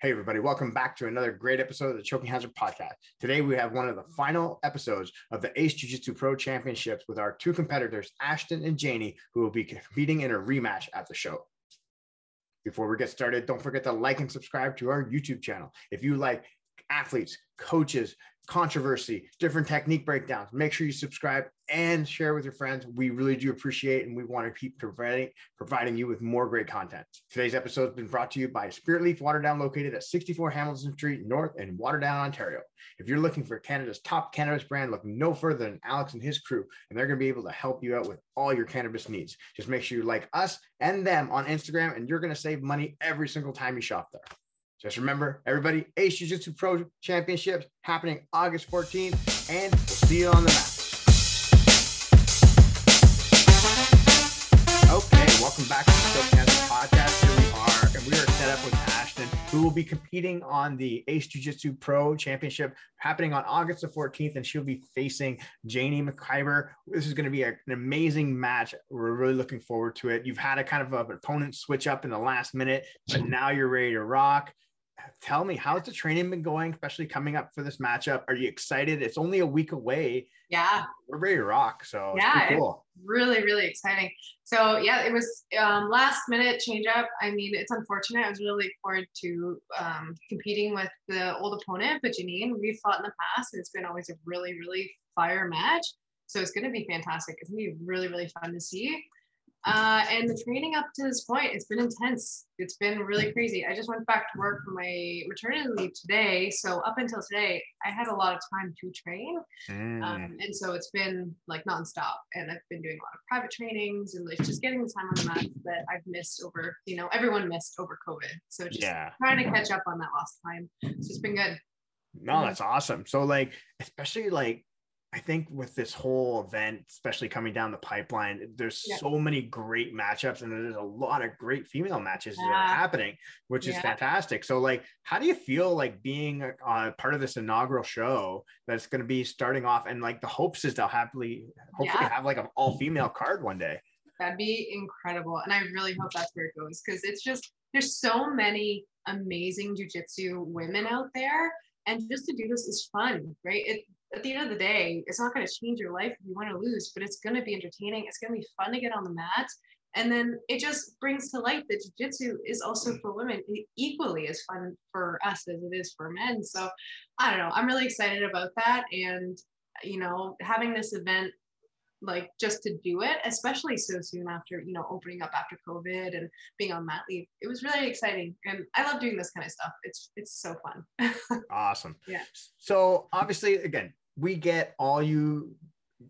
Hey, everybody, welcome back to another great episode of the Choking Hazard Podcast. Today, we have one of the final episodes of the Ace Jiu Jitsu Pro Championships with our two competitors, Ashten and Janie, who will be competing in a rematch at the show. Before we get started, don't forget to like and subscribe to our YouTube channel. If you like athletes, coaches, controversy, different technique breakdowns. Make sure you subscribe and share with your friends. We really do appreciate and we want to keep providing, providing you with more great content. Today's episode has been brought to you by Spiritleaf Waterdown, located at 64 Hamilton Street North in Waterdown, Ontario. If you're looking for Canada's top cannabis brand, look no further than Alex and his crew, and they're going to be able to help you out with all your cannabis needs. Just make sure you like us and them on Instagram, and you're going to save money every single time you shop there. Just remember, everybody, Ace Jiu Jitsu Pro Championships happening August 14th, and we'll see you on the mat. Okay, welcome back to the Hazard Podcast. Here we are, and we are set up with Ashten, who will be competing on the Ace Jiu Jitsu Pro Championship happening on August the 14th, and she'll be facing Janie McIver. This is going to be a, an amazing match. We're really looking forward to it. You've had a kind of an opponent switch up in the last minute, but now you're ready to rock tell me how's the training been going especially coming up for this matchup? Are you excited? It's only a week away. Yeah. We're ready to rock so yeah cool. really really exciting. So yeah it was um, last minute change up i mean it's unfortunate. I was really looking forward to um, competing with the old opponent but janine we've fought in the past and it's been always a really really fire match. So it's going to be fantastic. It's going to be really really fun to see uh, and the training up to this point, it's been intense. It's been really crazy. I just went back to work for my maternity leave today. So up until today, I had a lot of time to train. Mm. Um, and so it's been like nonstop. And I've been doing a lot of private trainings and like just getting the time on the mat that I've missed over, you know, everyone missed over COVID. So just yeah. trying to catch up on that lost time. So it's been good. No, that's awesome. So like, especially like I think with this whole event, especially coming down the pipeline, there's yeah. so many great matchups and there's a lot of great female matches yeah. that are happening, which yeah. is fantastic. So, like, how do you feel like being uh, part of this inaugural show that's going to be starting off? And like, the hopes is they'll happily, hopefully, have like an all female card one day. That'd be incredible. And I really hope that's where it goes because it's just, there's so many amazing jujitsu women out there and just to do this is fun right it at the end of the day, it's not going to change your life if you want to lose, but it's going to be entertaining. It's going to be fun to get on the mat. And then it just brings to light that jiu-jitsu is also for women equally as fun for us as it is for men. So I don't know. I'm really excited about that. And, you know, having this event like just to do it, especially so soon after, you know, opening up after COVID and being on mat leave. It was really exciting. And I love doing this kind of stuff. It's it's so fun. awesome. Yeah. So obviously again, we get all you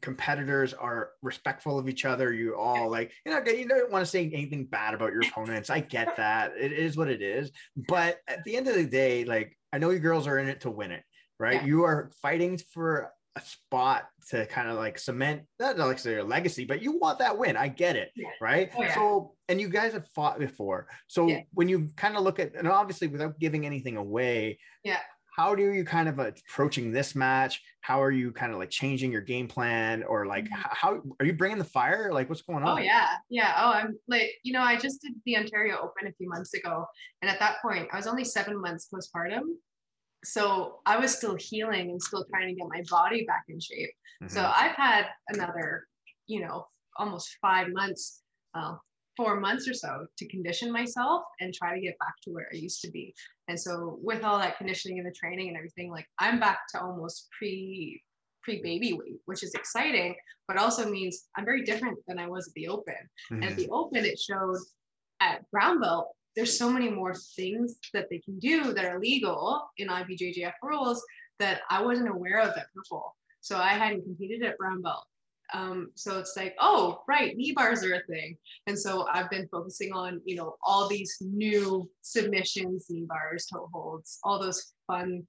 competitors are respectful of each other. You all like, you know, you don't want to say anything bad about your opponents. I get that. It is what it is. But at the end of the day, like I know you girls are in it to win it, right? Yeah. You are fighting for a spot to kind of like cement not like say your legacy, but you want that win. I get it, yeah. right? Oh, yeah. So and you guys have fought before. So yeah. when you kind of look at and obviously without giving anything away, yeah. How do you kind of approaching this match? How are you kind of like changing your game plan, or like mm-hmm. how are you bringing the fire? Like what's going on? Oh yeah, yeah. Oh, I'm like you know I just did the Ontario Open a few months ago, and at that point I was only seven months postpartum, so I was still healing and still trying to get my body back in shape. Mm-hmm. So I've had another, you know, almost five months, four months or so to condition myself and try to get back to where I used to be. And so with all that conditioning and the training and everything, like I'm back to almost pre pre baby weight, which is exciting, but also means I'm very different than I was at the open. Mm-hmm. And at the open, it showed at brown belt there's so many more things that they can do that are legal in IBJJF rules that I wasn't aware of at purple. So I hadn't competed at brown belt. Um, so it's like, oh, right, knee bars are a thing. And so I've been focusing on, you know, all these new submissions, knee bars, toe holds, all those fun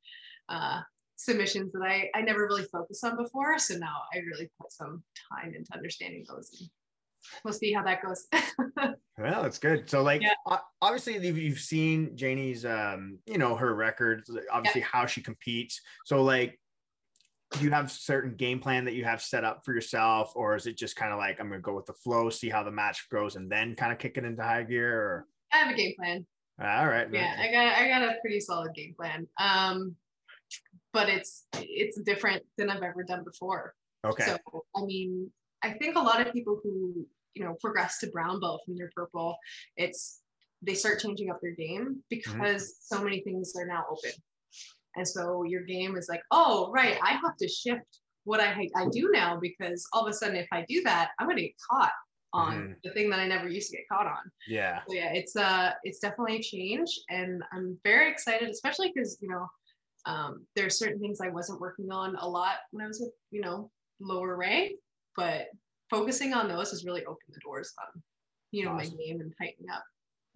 uh, submissions that I, I never really focused on before. So now I really put some time into understanding those we'll see how that goes. well, that's good. So like yeah. obviously you've seen Janie's um, you know, her records, obviously yeah. how she competes. So like do you have certain game plan that you have set up for yourself or is it just kind of like I'm going to go with the flow, see how the match goes and then kind of kick it into high gear or I have a game plan. All right. Yeah, I got I got a pretty solid game plan. Um, but it's it's different than I've ever done before. Okay. So I mean, I think a lot of people who you know progress to brown belt from their purple, it's they start changing up their game because Mm-hmm. so many things are now open, and so your game is like, oh right, I have to shift what I I do now because all of a sudden if I do that, I'm gonna get caught on Mhm. the thing that I never used to get caught on. yeah. So yeah, it's uh it's definitely a change, and I'm very excited, especially because you know um, there are certain things I wasn't working on a lot when I was with you know lower rank, but focusing on those has really opened the doors on you know Awesome. my game and tightening up.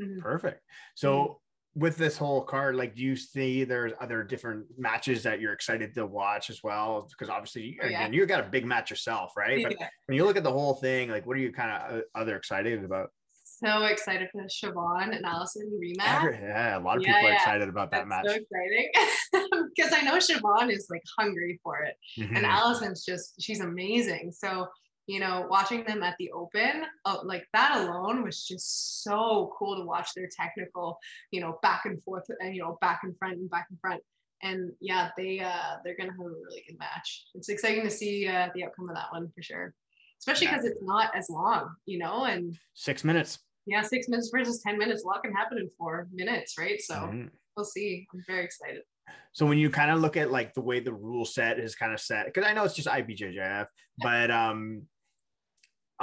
Mhm. Perfect. So with this whole card, like, do you see there's other different matches that you're excited to watch as well? Because obviously, Oh, yeah. again, you got a big match yourself, right? But Yeah. when you look at the whole thing, like, what are you kind of other excited about? So excited for the Siobhan and Allison rematch. Yeah, a lot of Yeah, people are excited about that That's match. so exciting because I know Siobhan is like hungry for it. Mhm. and Allison's just she's amazing. So you know, watching them at the Open, uh, like that alone was just so cool to watch their technical, you know, back and forth and you know, back and front and back and front. And yeah, they uh they're gonna have a really good match. It's exciting to see uh, the outcome of that one for sure, especially Yeah. because it's not as long, you know, and Six minutes. yeah, six minutes versus ten minutes, a lot can happen in four minutes, right? So Mhm. we'll see. I'm very excited. So when you kind of look at like the way the rule set is kind of set, because I know it's just IBJJF, but um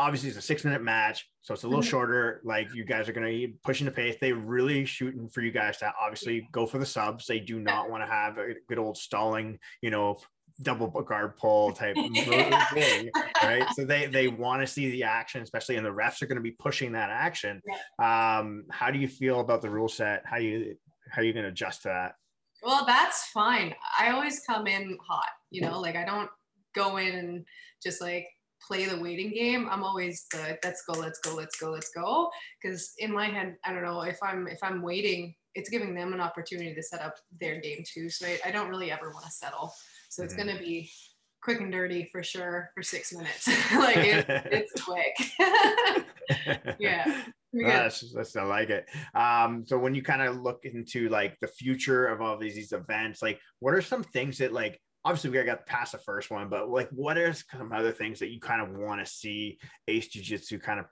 obviously it's a six minute match, so it's a little Mhm. shorter. Like you guys are gonna be pushing the pace. They really shooting for you guys to obviously go for the subs. They do not want to have a good old stalling, you know, double guard pull type thing, right? So they they want to see the action, especially and the refs are going to be pushing that action. Um, how do you feel about the rule set? How you how you going to adjust to that? Well, that's fine. I always come in hot, you know, like I don't go in and just like play the waiting game. I'm always the let's go, let's go, let's go, let's go. Because in my head, I don't know if I'm if I'm waiting, it's giving them an opportunity to set up their game too. So I, I don't really ever want to settle. So it's Mhm. gonna be quick and dirty for sure for six minutes. like it, it's quick. yeah. Ah, got- That's, that's I like it. Um, so when you kind of look into like the future of all these, these events, like what are some things that like obviously we got past the first one, but like what are some other things that you kind of want to see Ace Jiu Jitsu kind of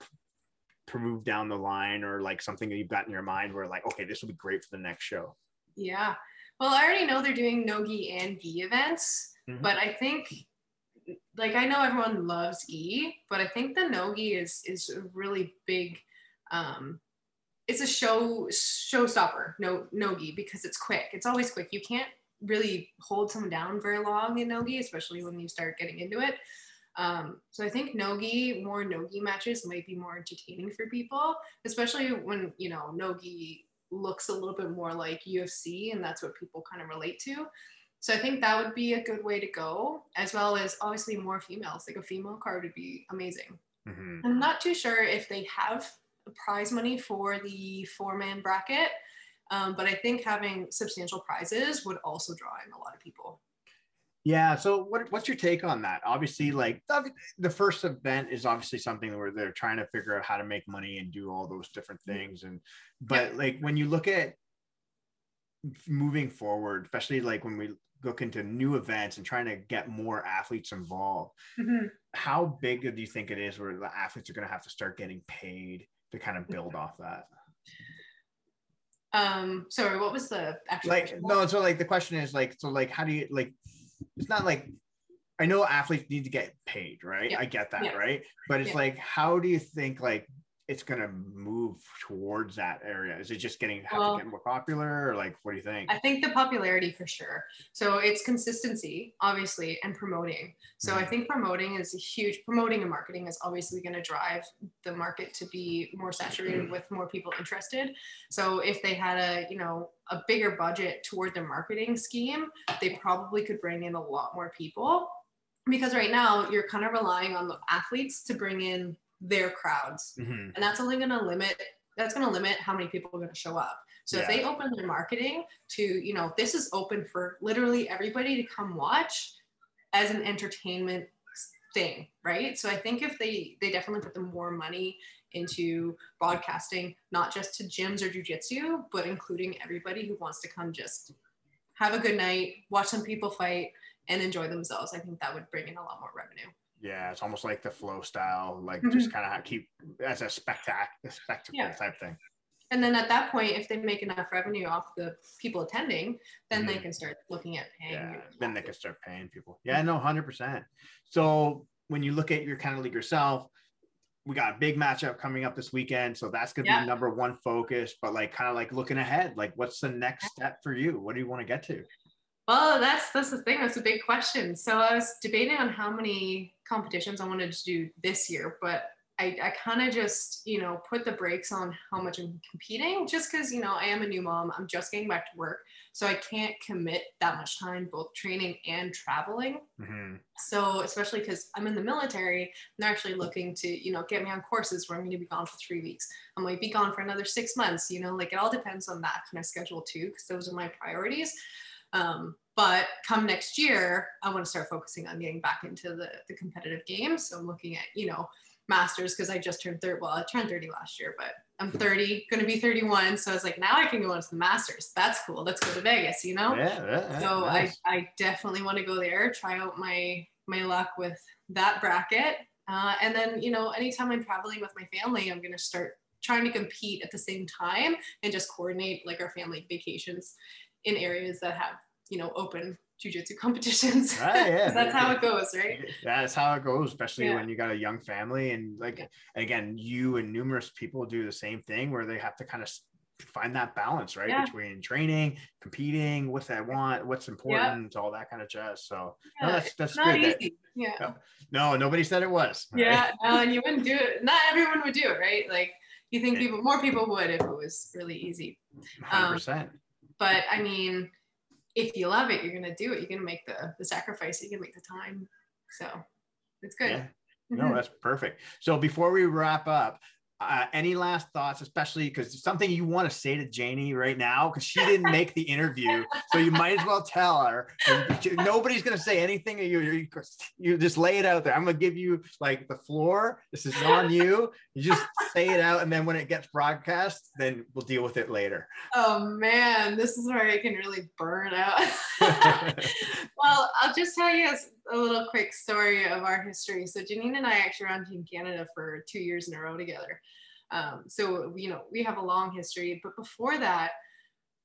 prove down the line or like something that you've got in your mind where like, okay, this will be great for the next show. Yeah. Well, I already know they're doing nogi and gi events, Mhm. but I think like I know everyone loves gi, but I think the nogi is is a really big um it's a show showstopper, no nogi, because it's quick. It's always quick. You can't really hold someone down very long in nogi, especially when you start getting into it. Um, so I think nogi, more nogi matches might be more entertaining for people, especially when you know nogi looks a little bit more like UFC, and that's what people kind of relate to. So I think that would be a good way to go, as well as obviously more females. Like a female card would be amazing. Mhm. I'm not too sure if they have prize money for the four man bracket, um, but I think having substantial prizes would also draw in a lot of people. Yeah. So what, what's your take on that? Obviously, like the, the first event is obviously something where they're trying to figure out how to make money and do all those different mm-hmm. things. And but like when you look at moving forward, especially like when we look into new events and trying to get more athletes involved, mm-hmm. how big do you think it is where the athletes are going to have to start getting paid to kind of mm-hmm. build off that? Um, sorry, what was the actual like question? no so like the question is like so like how do you like it's not like i know athletes need to get paid right Yeah. i get that Yeah. right but it's Yeah. like how do you think like it's going to move towards that area is it just getting have Well- to get more popular or like what do you think I think the popularity for sure. So it's consistency, obviously, and promoting. So I Mhm. think promoting is a huge promoting and marketing is obviously going to drive the market to be more saturated with more people interested. So if they had a, you know, a bigger budget toward their marketing scheme, they probably could bring in a lot more people. Because right now you're kind of relying on the athletes to bring in their crowds Mhm. and that's only going to limit that's going to limit how many people are going to show up so if they open their marketing to you know this is open for literally everybody to come watch as an entertainment thing right so i think if they they definitely put the more money into broadcasting, not just to gyms or jujitsu, but including everybody who wants to come just have a good night, watch some people fight, and enjoy themselves. I think that would bring in a lot more revenue. Yeah, it's almost like the flow style, like Mhm. just kind of keep as a spectac- a spectacle Yeah. type thing. And then at that point, if they make enough revenue off the people attending, then they Mhm. can start looking at paying. Yeah, then they can start paying people. Yeah, no, hundred percent. So when you look at your kind of league yourself, we got a big matchup coming up this weekend, so that's gonna Yeah. be number one focus. But like, kind of like looking ahead, like, what's the next step for you? What do you want to get to? Well, that's that's the thing. That's a big question. So I was debating on how many competitions I wanted to do this year, but I, I kind of just, you know, put the brakes on how much I'm competing just because, you know, I am a new mom. I'm just getting back to work. So I can't commit that much time, both training and traveling. Mhm. So especially because I'm in the military, and they're actually looking to, you know, get me on courses where I'm going to be gone for three weeks. I might be gone for another six months. You know, like it all depends on that kind of schedule too, because those are my priorities. Um, but come next year, I want to start focusing on getting back into the the competitive game. So I'm looking at, you know, masters because I just turned 30. Well, I turned 30 last year, but I'm 30, going to be 31. So I was like, now I can go into the masters. That's cool. Let's go to Vegas. You know. Yeah, So nice. I, I definitely want to go there, try out my my luck with that bracket. Uh, and then, you know, anytime I'm traveling with my family, I'm going to start trying to compete at the same time and just coordinate like our family vacations in areas that have, you know, open jujitsu competitions. Ah, yeah. that's how it goes, right? That's how it goes, especially Yeah. when you got a young family and like Yeah. again, you and numerous people do the same thing where they have to kind of find that balance, right? Yeah. Between training, competing, what they want, what's important, all that kind of jazz. So no, that's that's good. that- Yeah. No, no, nobody said it was. right? Yeah. No, and you wouldn't do it. Not everyone would do it, right? Like you think people, more people would if it was really easy. Um, 100%. But I mean, if you love it, you're gonna do it. You're gonna make the the sacrifice. You're gonna make the time. So it's good. Yeah. No, Mhm. that's perfect. So before we wrap up, uh, any last thoughts, especially because something you want to say to Janie right now, because she didn't make the interview, so you might as well tell her. Nobody's gonna say anything. You, you you just lay it out there. I'm gonna give you like the floor. This is on you. You just say it out, and then when it gets broadcast, then we'll deal with it later. Oh man, this is where I can really burn out. well, I'll just tell you a- a little quick story of our history. So Janine and I actually on Team Canada for two years in a row together. Um, so you know we have a long history, but before that,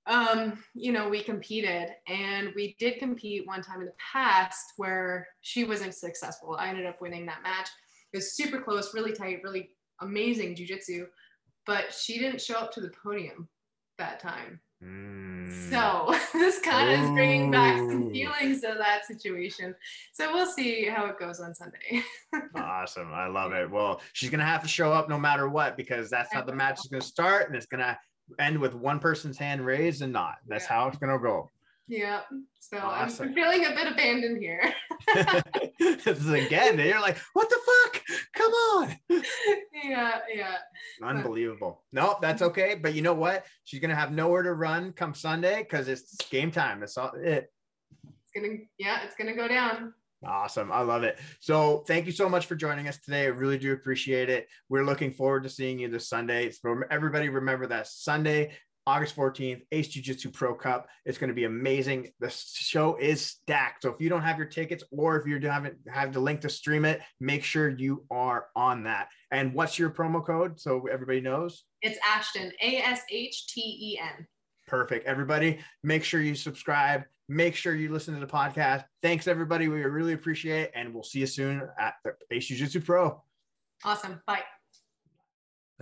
um, you know we competed, and we did compete one time in the past where she wasn't successful. I ended up winning that match. It was super close, really tight, really amazing jujitsu, but she didn't show up to the podium that time. Mm. So this kind of is bringing back some feelings of that situation. So we'll see how it goes on Sunday. Awesome. I love it. Well, she's going to have to show up no matter what because that's how the match is going to start and it's going to end with one person's hand raised and not. That's Yeah. how it's going to go. Yeah. So Awesome. I'm feeling a bit abandoned here. this is again, you're like, what the fuck? Come on. yeah, yeah. Unbelievable. No, that's mm-hmm. okay. But you know what? She's going to have nowhere to run come Sunday because it's game time. That's all it. It's gonna yeah, it's gonna go down. Awesome. I love it. So thank you so much for joining us today. I really do appreciate it. We're looking forward to seeing you this Sunday. So everybody remember that Sunday, August 14th, Ace Jiu Jitsu Pro Cup. It's going to be amazing. The show is stacked. So if you don't have your tickets or if you haven't have the link to stream it, make sure you are on that. And what's your promo code so everybody knows? It's Ashten, A S H T E N. Perfect. Everybody, make sure you subscribe. Make sure you listen to the podcast. Thanks, everybody. We really appreciate it. And we'll see you soon at the Ace Jiu Jitsu Pro. Awesome. Bye.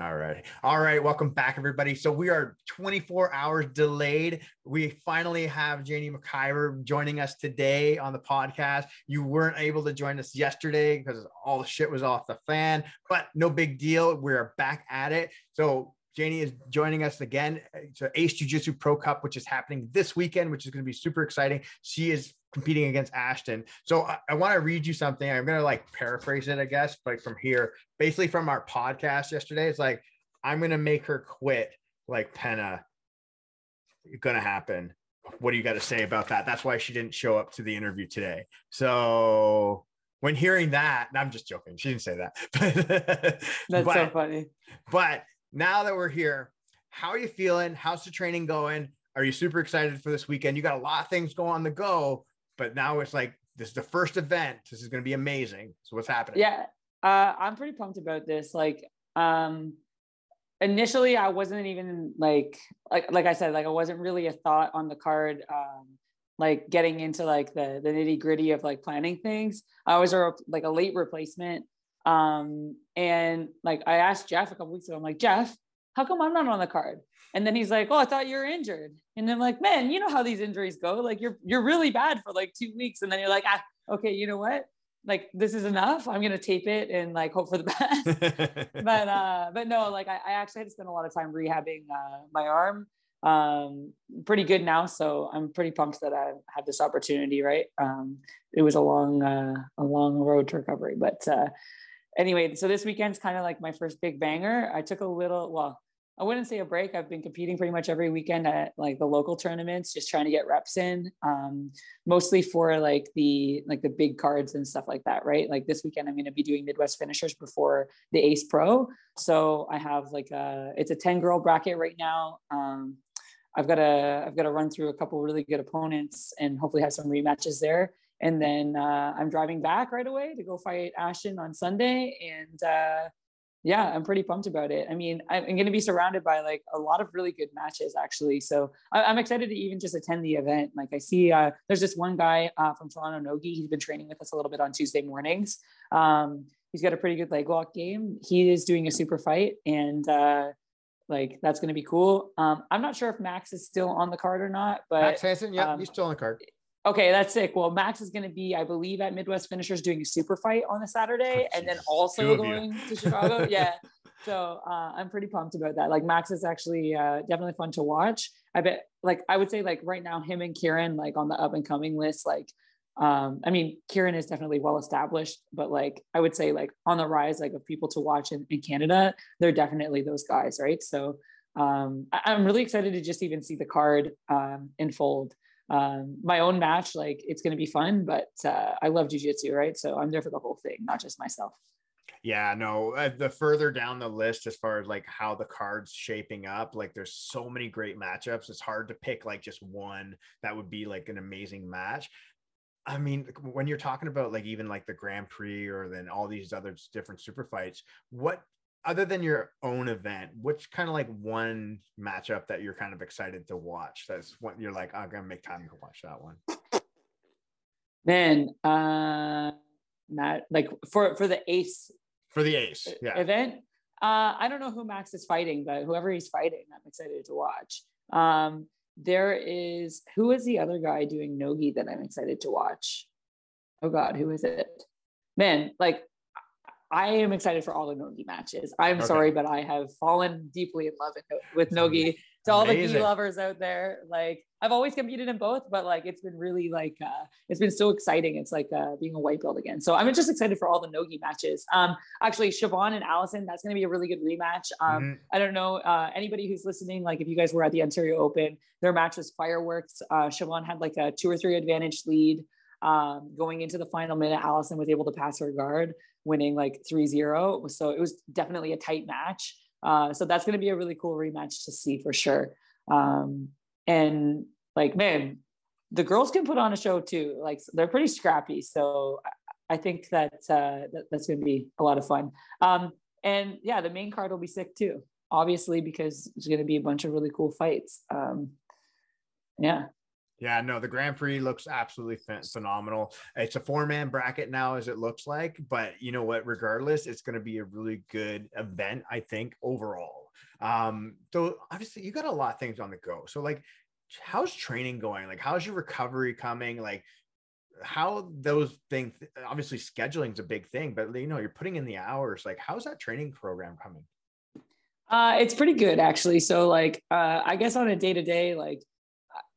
All right. All right. Welcome back, everybody. So we are 24 hours delayed. We finally have Janie McIver joining us today on the podcast. You weren't able to join us yesterday because all the shit was off the fan, but no big deal. We're back at it. So Janie is joining us again. Uh, it's an Ace Jiu Jitsu Pro Cup, which is happening this weekend, which is going to be super exciting. She is competing against Ashten. So I, I want to read you something. I'm going to like paraphrase it, I guess, but from here, basically from our podcast yesterday. It's like, I'm going to make her quit like Penna. It's Going to happen. What do you got to say about that? That's why she didn't show up to the interview today. So when hearing that, I'm just joking. She didn't say that. That's but, so funny. But now that we're here, how are you feeling? How's the training going? Are you super excited for this weekend? You got a lot of things going on the go, but now it's like this is the first event. This is going to be amazing. So what's happening? Yeah, uh, I'm pretty pumped about this. Like, um, initially, I wasn't even like, like, like I said, like I wasn't really a thought on the card. Um, like getting into like the the nitty gritty of like planning things. I was a like a late replacement, um, and like I asked Jeff a couple weeks ago. I'm like, Jeff, how come I'm not on the card? And then he's like, oh, I thought you were injured. And I'm like, man, you know how these injuries go. Like you're you're really bad for like two weeks, and then you're like, ah, okay, you know what? Like this is enough. I'm gonna tape it and like hope for the best. but uh, but no, like I, I, actually had to spend a lot of time rehabbing uh, my arm. Um, pretty good now, so I'm pretty pumped that I had this opportunity. Right, um, it was a long uh, a long road to recovery, but uh, anyway, so this weekend's kind of like my first big banger. I took a little well I wouldn't say a break. I've been competing pretty much every weekend at like the local tournaments, just trying to get reps in, um, mostly for like the like the big cards and stuff like that, right? Like this weekend, I'm going to be doing Midwest finishers before the Ace Pro. So I have like a it's a ten girl bracket right now. Um, I've got to I've got to run through a couple really good opponents and hopefully have some rematches there. And then uh, I'm driving back right away to go fight Ashten on Sunday and. Uh, yeah, I'm pretty pumped about it. I mean, I'm going to be surrounded by like a lot of really good matches actually. So I, am excited to even just attend the event. Like I see, uh, there's this one guy uh, from Toronto Nogi. He's been training with us a little bit on Tuesday mornings. Um, he's got a pretty good leg lock game. He is doing a super fight, and uh, like that's going to be cool. Um, I'm not sure if Max is still on the card or not, but Max Hansen, yeah, um, he's still on the card. Okay, that's sick. Well, Max is going to be, I believe, at Midwest Finishers doing a super fight on the Saturday, oh, and then also going to Chicago. yeah, so uh, I'm pretty pumped about that. Like Max is actually uh, definitely fun to watch. I bet, like, I would say, like right now, him and Kieran, like on the up and coming list. Like, um, I mean, Kieran is definitely well established, but like I would say, like on the rise, like of people to watch in, in Canada, they're definitely those guys, right? So um, I- am really excited to just even see the card um, unfold um, my own match, like it's going to be fun, but uh, I love jujitsu, right? So I'm there for the whole thing, not just myself. Yeah, no, uh, the further down the list, as far as like how the cards shaping up, like there's so many great matchups. It's hard to pick like just one that would be like an amazing match. I mean, when you're talking about like even like the Grand Prix or then all these other different super fights, what other than your own event, which kind of like one matchup that you're kind of excited to watch? That's what you're like, I'm gonna make time to watch that one. Man, uh, Matt, like for for the ace for the ace yeah. event. Uh, I don't know who Max is fighting, but whoever he's fighting, I'm excited to watch. Um, there is who is the other guy doing nogi that I'm excited to watch? Oh God, who is it? Man, like I am excited for all the Nogi matches. I'm okay. sorry, but I have fallen deeply in love with Nogi. To all Amazing. the gi lovers out there, like I've always competed in both, but like it's been really like uh, it's been so exciting. It's like uh, being a white belt again. So I'm just excited for all the Nogi matches. Um, actually, Siobhan and Allison, that's going to be a really good rematch. Um, mm-hmm. I don't know uh, anybody who's listening. Like if you guys were at the Ontario Open, their match was fireworks. Uh, Siobhan had like a two or three advantage lead. Um, going into the final minute, Allison was able to pass her guard, winning like 3 0. So it was definitely a tight match. Uh, so that's going to be a really cool rematch to see for sure. Um, and like, man, the girls can put on a show too. Like they're pretty scrappy. So I think that, uh, that that's going to be a lot of fun. Um, and yeah, the main card will be sick too, obviously, because there's going to be a bunch of really cool fights. Um, yeah. Yeah, no, the Grand Prix looks absolutely phenomenal. It's a four man bracket now, as it looks like, but you know what? Regardless, it's going to be a really good event, I think, overall. Um, so obviously, you got a lot of things on the go. So, like, how's training going? Like, how's your recovery coming? Like, how those things obviously scheduling is a big thing, but you know, you're putting in the hours. Like, how's that training program coming? Uh, it's pretty good actually. So, like, uh, I guess on a day to day, like,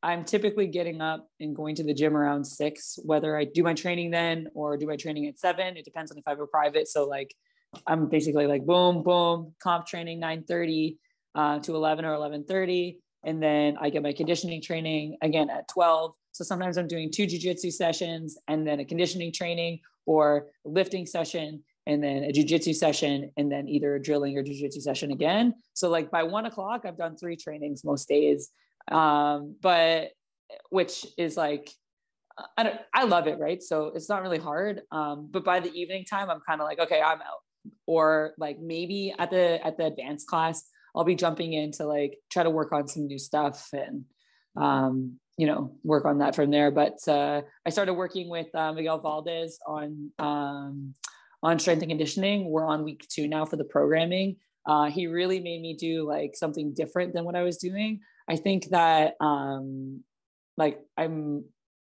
I'm typically getting up and going to the gym around six, whether I do my training then or do my training at seven. It depends on if I have a private. So like I'm basically like boom, boom, comp training 9:30 uh, to 11 or 11:30, and then I get my conditioning training again at 12. So sometimes I'm doing two jujitsu sessions and then a conditioning training, or lifting session and then a jujitsu session and then either a drilling or jujitsu session again. So like by one o'clock, I've done three trainings most days. Um, but which is like I don't I love it, right? So it's not really hard. Um, but by the evening time, I'm kind of like, okay, I'm out. Or like maybe at the at the advanced class, I'll be jumping in to like try to work on some new stuff and um, you know, work on that from there. But uh, I started working with uh, Miguel Valdez on um, on strength and conditioning. We're on week two now for the programming. Uh, he really made me do like something different than what I was doing. I think that um, like I'm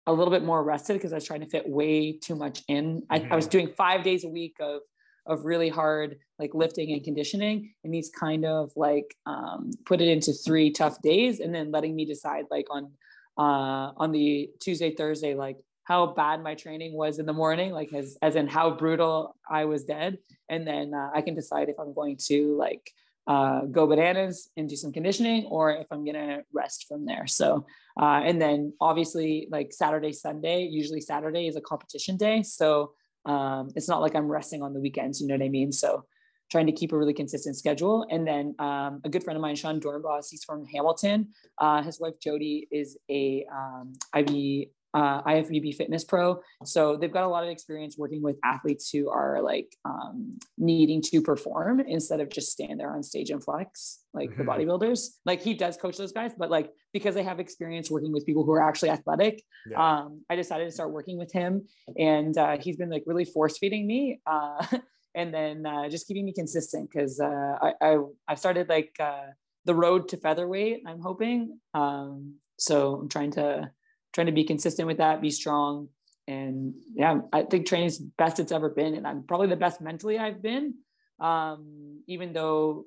a little bit more rested because I was trying to fit way too much in. I, mm-hmm. I was doing five days a week of of really hard like lifting and conditioning and he's kind of like um, put it into three tough days and then letting me decide like on uh, on the tuesday thursday like how bad my training was in the morning like as as in how brutal i was dead and then uh, i can decide if i'm going to like uh, go bananas and do some conditioning or if I'm going to rest from there. So, uh, and then obviously like Saturday, Sunday, usually Saturday is a competition day. So um, it's not like I'm resting on the weekends, you know what I mean? So trying to keep a really consistent schedule. And then um, a good friend of mine, Sean Dornbos, he's from Hamilton. Uh, his wife, Jody, is a um, IB uh, IFBB Fitness Pro. So they've got a lot of experience working with athletes who are like um, needing to perform instead of just stand there on stage and flex like mm-hmm. the bodybuilders. Like he does coach those guys, but like because they have experience working with people who are actually athletic, yeah. um, I decided to start working with him, and uh, he's been like really force feeding me. Uh, and then uh, just keeping me consistent because uh, I, I I started like uh, the road to featherweight. I'm hoping, um, so I'm trying to trying to be consistent with that, be strong. And yeah, I think training is best it's ever been. And I'm probably the best mentally I've been, um, even though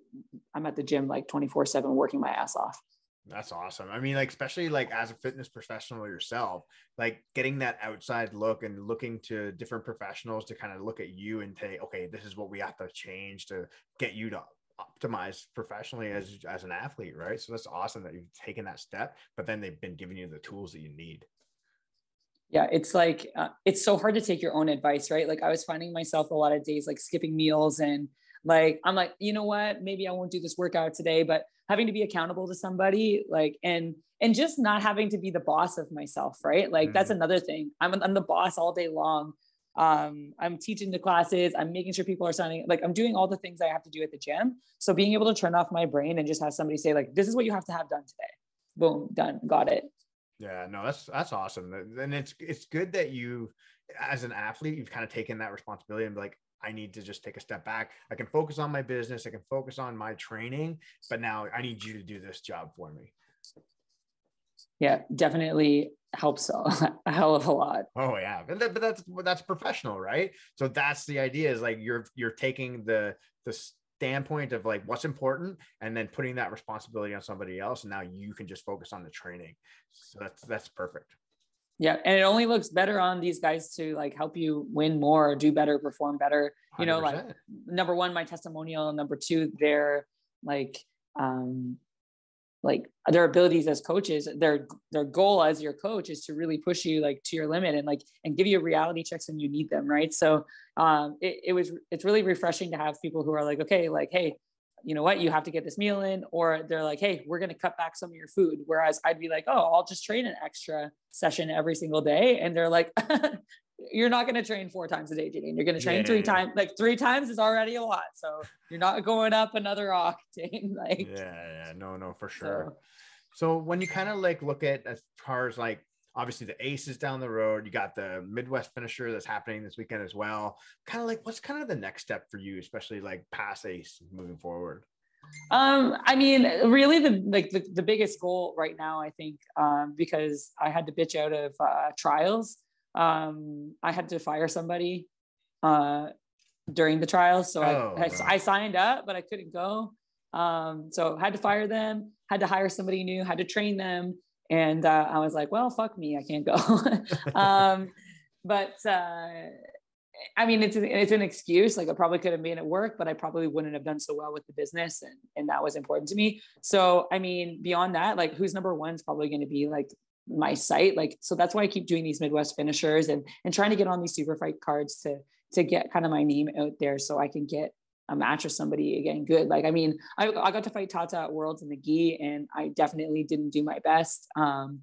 I'm at the gym like 24 seven working my ass off. That's awesome. I mean, like, especially like as a fitness professional yourself, like getting that outside look and looking to different professionals to kind of look at you and say, okay, this is what we have to change to get you to optimize professionally as as an athlete, right? So that's awesome that you've taken that step, but then they've been giving you the tools that you need. Yeah, it's like uh, it's so hard to take your own advice, right? Like I was finding myself a lot of days like skipping meals and like I'm like, you know what? Maybe I won't do this workout today, but having to be accountable to somebody like and and just not having to be the boss of myself, right? Like mm-hmm. that's another thing. I'm I'm the boss all day long um, i'm teaching the classes i'm making sure people are signing like i'm doing all the things i have to do at the gym so being able to turn off my brain and just have somebody say like this is what you have to have done today boom done got it yeah no that's that's awesome and it's it's good that you as an athlete you've kind of taken that responsibility and like I need to just take a step back. I can focus on my business. I can focus on my training, but now I need you to do this job for me. Yeah, definitely helps a, hell of a lot. Oh yeah, but, that, but that's that's professional, right? So that's the idea is like you're you're taking the the standpoint of like what's important and then putting that responsibility on somebody else and now you can just focus on the training so that's that's perfect yeah and it only looks better on these guys to like help you win more do better perform better you 100%. know like number one my testimonial number two they're like um like their abilities as coaches their their goal as your coach is to really push you like to your limit and like and give you reality checks when you need them right? So um it, it was it's really refreshing to have people who are like okay like hey you know what? You have to get this meal in or they're like hey we're going to cut back some of your food whereas i'd be like oh i'll just train an extra session every single day and they're like you're not going to train four times a day, Janine. You're going to train yeah, three times. Like three times is already a lot. So you're not going up another octane. Like yeah, yeah, no, no, for sure. So, so when you kind of like look at as far as like obviously the aces down the road, you got the Midwest finisher that's happening this weekend as well. Kind of like what's kind of the next step for you, especially like past ace moving forward. Um, I mean, really the like the, the biggest goal right now, I think, um, because I had to bitch out of uh, trials um, I had to fire somebody uh, during the trials. So oh, I, I, I, signed up, but I couldn't go. Um, so had to fire them, had to hire somebody new, had to train them. And uh, I was like, well, fuck me, I can't go. um, but uh, I mean, it's, it's an excuse. Like I probably could have made it work, but I probably wouldn't have done so well with the business. And, and that was important to me. So, I mean, beyond that, like who's number one is probably going to be like my site Like, so that's why I keep doing these Midwest finishers and and trying to get on these super fight cards to to get kind of my name out there so I can get a match with somebody again good. Like, I mean, I, I got to fight Tata at Worlds in the gi and I definitely didn't do my best. Um,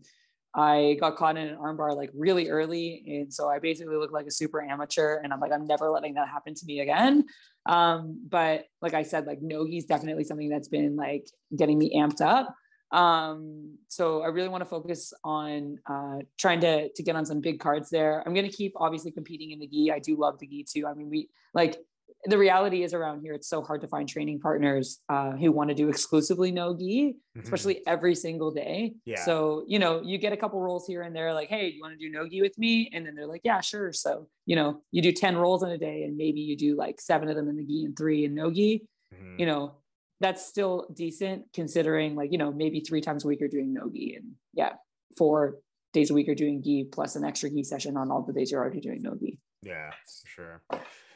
I got caught in an armbar like really early. And so I basically looked like a super amateur. And I'm like, I'm never letting that happen to me again. Um, but like I said, like Nogi is definitely something that's been like getting me amped up. Um, so I really want to focus on uh, trying to to get on some big cards there. I'm going to keep obviously competing in the gi. I do love the gi too. I mean, we like the reality is around here, it's so hard to find training partners uh, who want to do exclusively no gi, mm-hmm. especially every single day. Yeah. So, you know, you get a couple rolls here and there, like, hey, do you want to do no gi with me? And then they're like, yeah, sure. So, you know, you do 10 rolls in a day and maybe you do like seven of them in the gi and three in no gi. Mm-hmm. You know, that's still decent considering like, you know, maybe three times a week you're doing no gi and yeah, four days a week you're doing gi plus an extra gi session on all the days you're already doing no gi. Yeah, sure.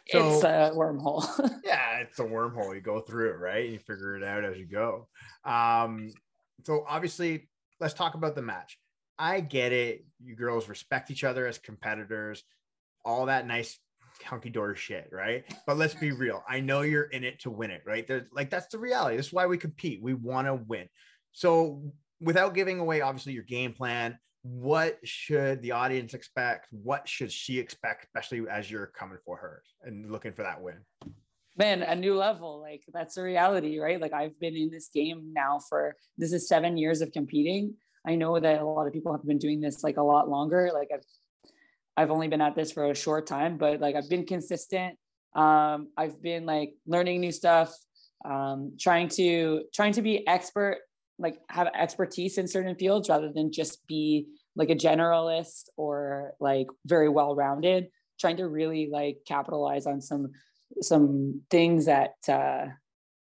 So, it's a wormhole. yeah, it's a wormhole. You go through it, right? And you figure it out as you go. Um, so obviously, let's talk about the match. I get it. You girls respect each other as competitors, all that nice hunky dory shit, right? But let's be real. I know you're in it to win it, right? There's like that's the reality. That's why we compete. We want to win. So without giving away obviously your game plan, what should the audience expect? What should she expect, especially as you're coming for her and looking for that win? Man, a new level. Like that's the reality, right? Like I've been in this game now for this is seven years of competing. I know that a lot of people have been doing this like a lot longer. Like I've I've only been at this for a short time, but like I've been consistent. Um, I've been like learning new stuff, um, trying to trying to be expert like have expertise in certain fields rather than just be like a generalist or like very well rounded trying to really like capitalize on some some things that uh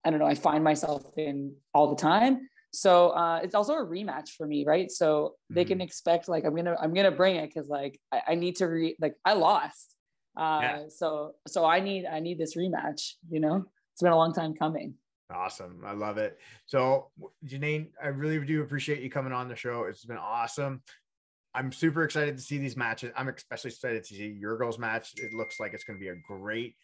i don't know i find myself in all the time so uh it's also a rematch for me right so they mm-hmm. can expect like i'm gonna i'm gonna bring it because like I, I, need to re like i lost uh yeah. so so i need i need this rematch you know it's been a long time coming Awesome. I love it. So, Janine, I really do appreciate you coming on the show. It's been awesome. I'm super excited to see these matches. I'm especially excited to see your girls match. It looks like it's going to be a great,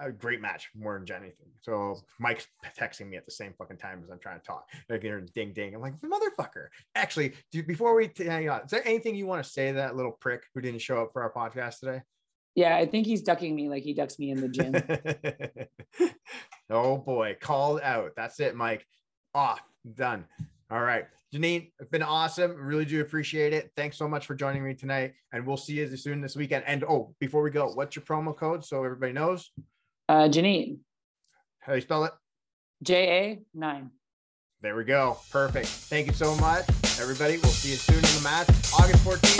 a great match more than anything. So Mike's texting me at the same fucking time as I'm trying to talk. Like hearing ding ding. I'm like motherfucker. Actually, do, before we hang on, is there anything you want to say to that little prick who didn't show up for our podcast today? Yeah, I think he's ducking me like he ducks me in the gym. oh boy, called out. That's it, Mike. Off, done. All right. Janine, it's been awesome. Really do appreciate it. Thanks so much for joining me tonight. And we'll see you as soon as this weekend. And oh, before we go, what's your promo code so everybody knows? Uh Janine. How do you spell it? J A nine. There we go. Perfect. Thank you so much, everybody. We'll see you soon in the match. August 14th.